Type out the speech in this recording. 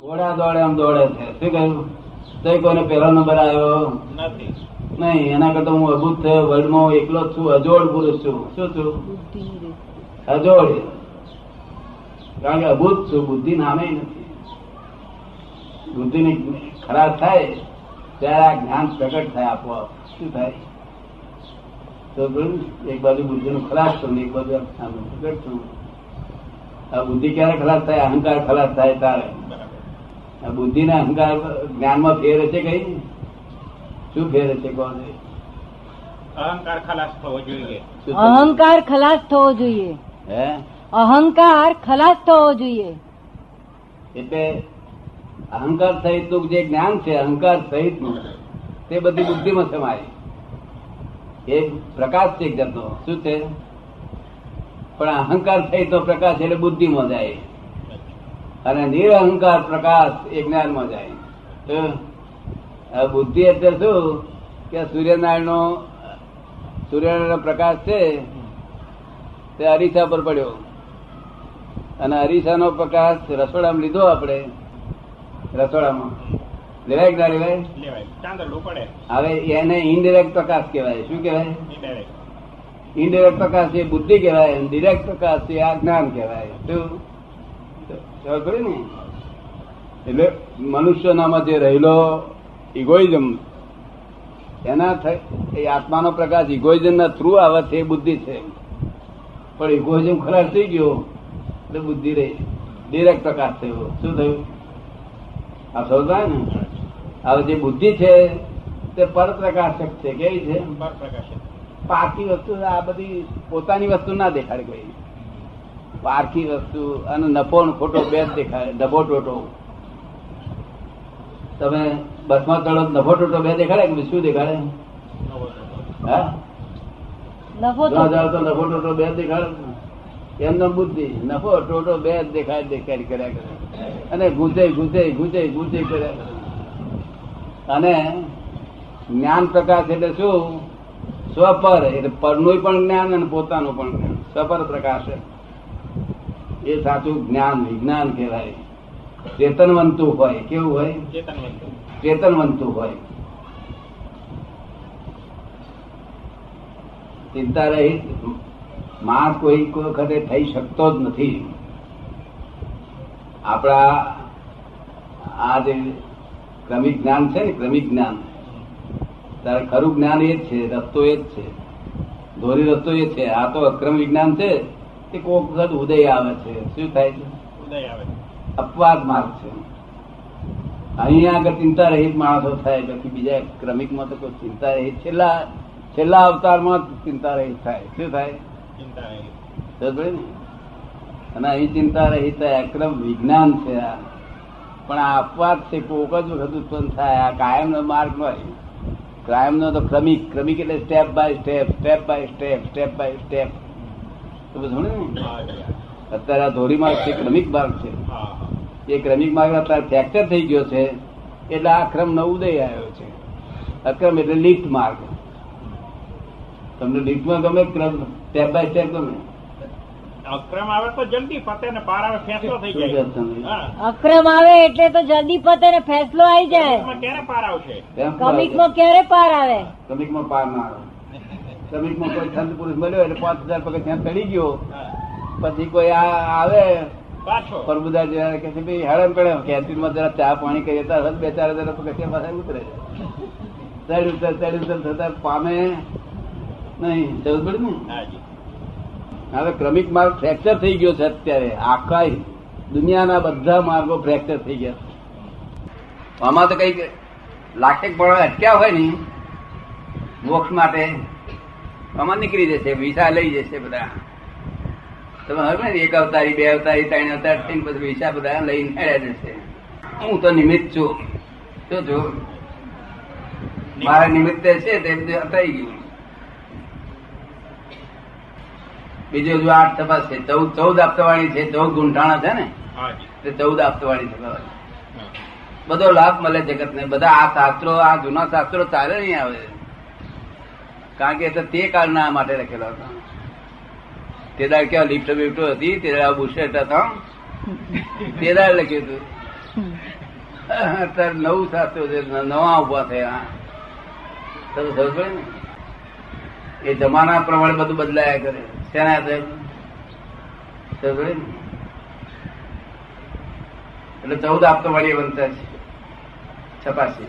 ઘોડા દોડે આમ દોડે છે. શું કહ્યું? તો કોઈને પહેલો નંબર આવ્યો? નથી. નહીં એના કરતા હું અભૂત થયો. વર્લ્ડમાં એકલો જ છું અજોડ પુરુષ છું. શું છું? અજોડ. કારણ કે અભૂત છું બુદ્ધિ નામે નથી. બુદ્ધિની ખરાબ થાય ત્યારે આ જ્ઞાન પ્રગટ થાય આપોઆપ. શું થાય? તો એક બાજુ બુદ્ધિનું ખલાસ છું એક બાજુ પ્રગટ છું. આ બુદ્ધિ ક્યારે ખલાસ થાય? અહંકાર ખલાસ થાય તારે. બુદ્ધિ ના અહંકાર જ્ઞાનમાં ફેર હશે કઈ શું ફેર હશે કોણ? અહંકાર ખલાસ થવો જોઈએ. થયું? અહંકાર ખલાસ થવો જોઈએ. હે? અહંકાર ખલાસ થવો જોઈએ. એટલે અહંકાર સહિતનું જે જ્ઞાન છે અહંકાર સહિતનું તે બધી બુદ્ધિમાં માં મારી એ પ્રકાશ છે એક જાતનો. શું છે? પણ અહંકાર સહિત નો પ્રકાશ એટલે બુદ્ધિમાં જાય. અને નિરહંકાર પ્રકાશ એ જ્ઞાનમાં જાય. બુદ્ધિ એટલે શું? કે સૂર્યનારાયણ નો સૂર્યનારાયણ પ્રકાશ છે તે અરીસા પર પડ્યો. અને અરીસાનો પ્રકાશ રસોડામાં લીધો આપણે. રસોડામાં. લેવાય ના લેવાય? હવે એને ઇનડિરેક્ટ પ્રકાશ કહેવાય. શું કહેવાય. ઇનડિરેક્ટ પ્રકાશ એ બુદ્ધિ કહેવાય ડિરેક્ટ પ્રકાશ એ આ જ્ઞાન કહેવાય. શું ખબર પડી ને? એટલે મનુષ્યનામાં જે રહેલો ઇગોઇઝમ એના એ આત્માનો પ્રકાશ ઇગોઇઝમ ના થ્રુ આવે છે એ બુદ્ધિ છે. પણ ઇગોઇઝમ ખરાબ થઈ ગયો એટલે બુદ્ધિ રહી. ડિરેક્ટ પ્રકાશ થયો. શું થયું? આ સમજાય ને? હવે જે બુદ્ધિ છે તે પરપ્રકાશક છે. કેવી છે. પારકી વસ્તુ આ બધી પોતાની વસ્તુ ના દેખાડી કોઈ. પારકી વસ્તુ અને નફો ખોટો બે જ દેખાડે ડબો ટોટો. તમે બસમાં ચડો નફો ટોટો બે દેખાડે કે શું દેખાડે? હા? નફો તો નફો ટોટો બે દેખાડે એમનો બુદ્ધિ. નફો ટોટો બે જ દેખાય દેખાય કર્યા કરે. અને ગુજે ગુજે ગુજે ગુજે કર્યા કરે. અને જ્ઞાન પ્રકાશ એટલે શું? સ્વપર. એટલે પરનું પણ જ્ઞાન અને પોતાનું પણ જ્ઞાન. સ્વપર પ્રકાશ એ સાચું જ્ઞાન વિજ્ઞાન કહેવાય. ચેતનવંતું હોય કેવું હોય? ચેતનવંત. હોય. ચિંતા રહિત માણસ કોઈ કોઈ વખતે થઈ શકતો જ નથી. આપણા આ જે ક્રમિક જ્ઞાન છે ને ક્રમિક જ્ઞાન તારે ખરું જ્ઞાન એ જ છે રસ્તો એ જ છે. ધોરી રસ્તો એ છે. આ તો અક્રમ વિજ્ઞાન છે. તે કોક વખત ઉદય આવે છે. શું થાય છે? ઉદય આવે અપવાદ માર્ગ છે. અહીંયા આગળ ચિંતા રહિત માણસો થાય બાકી બીજા ક્રમિકમાં તો કોઈ ચિંતા રહિત છેલ્લા છેલ્લા અવતારમાં ચિંતા રહિત થાય. શું થાય? ચિંતા ને? અને અહીં ચિંતા રહિત થાય અક્રમ વિજ્ઞાન છે આ. પણ આ અપવાદ છે કોક જ વખત ઉત્પન્ન થાય. આ કાયમનો માર્ગ નહીં કાયમનો તો ક્રમિક ક્રમિક એટલે step by step step by step step by step. અત્યારે આ ધોરી માર્ગ છે ક્રમિક માર્ગ છે. એ ક્રમિક માર્ગ અત્યારે ફ્રેક્ચર થઈ ગયો છે એટલે આ ક્રમ નો ઉદય આવ્યો છે. અક્રમ એટલે લિફ્ટ માર્ગ. તમને લિફ્ટમાં ગમે ક્રમ સ્ટેપ બાય સ્ટેપ ગમે? અક્રમ આવે તો જલ્દી પતે ને પાર આવે ફેસલો થઈ જાય. અક્રમ આવે એટલે તો જલ્દી પતે ને ફેસલો આવી જાય. ક્યારે પાર આવશે? કમિકમાં ક્યારે પાર આવે? ક્રમિકમાં પાર ના આવે. ક્રમિકમાં કોઈ સંત પુરુષ મળ્યો એટલે પાંચ હજાર પગે ત્યાં ચડી ગયો. પછી કોઈ આ આવે પાછો. પરબુદાર જેવા કે છે ભાઈ હેરાન પડે કેન્ટીનમાં જરા ચા પાણી કરીએ તાર બે ચાર હજાર પગથિયાં પાછા ઉતરે. ચડ ઉતર ચડ ઉતર થતા પામે નહીં. જવું પડે ને? હવે ક્રમિક માર્ગ ફ્રેક્ચર થઈ ગયો છે અત્યારે. આખા દુનિયાના બધા માર્ગો ફ્રેક્ચર થઈ ગયા આમાં તો કંઈક લાખેક પણ અટક્યા હોય ને મોક્ષ માટે આમાં નીકળી જશે વિસા લઈ જશે બધા. તમે હવે એક અવતારી બે અવતારી ત્રણ અવતાર થઈને પછી વિસા બધા લઈને હેડ્યા જશે. હું તો નિમિત્ત છું. જો જો મારા નિમિત્તે છે તે બધું થઈ ગયું. બીજું જો આઠ તપાસ છે ચૌદ ચૌદ આપતાવાળી છે ચૌદ ગુંઠાણા છે ને? તે ચૌદ આપતાવાળી છે બધો લાભ મળે જગત ને બધા આ શાસ્ત્રો આ જૂના શાસ્ત્રો ચાલે નહીં આવે. કારણ કે તે કાળ કાળના માટે લખેલા હતા. તે દાડ કેવા લિફ્ટ બિફ્ટો હતી, તે દાડ બુશેટ હતા તે દાડ લખ્યું હતું. અત્યારે નવું છે, નવા ઊભા થયા. તમે સમજ ને? એ જમાના પ્રમાણે બધું બદલાયા કરે. શેના થાય ને? એટલે ચૌદ આપતો વાળી બનતા છે. છપાસી.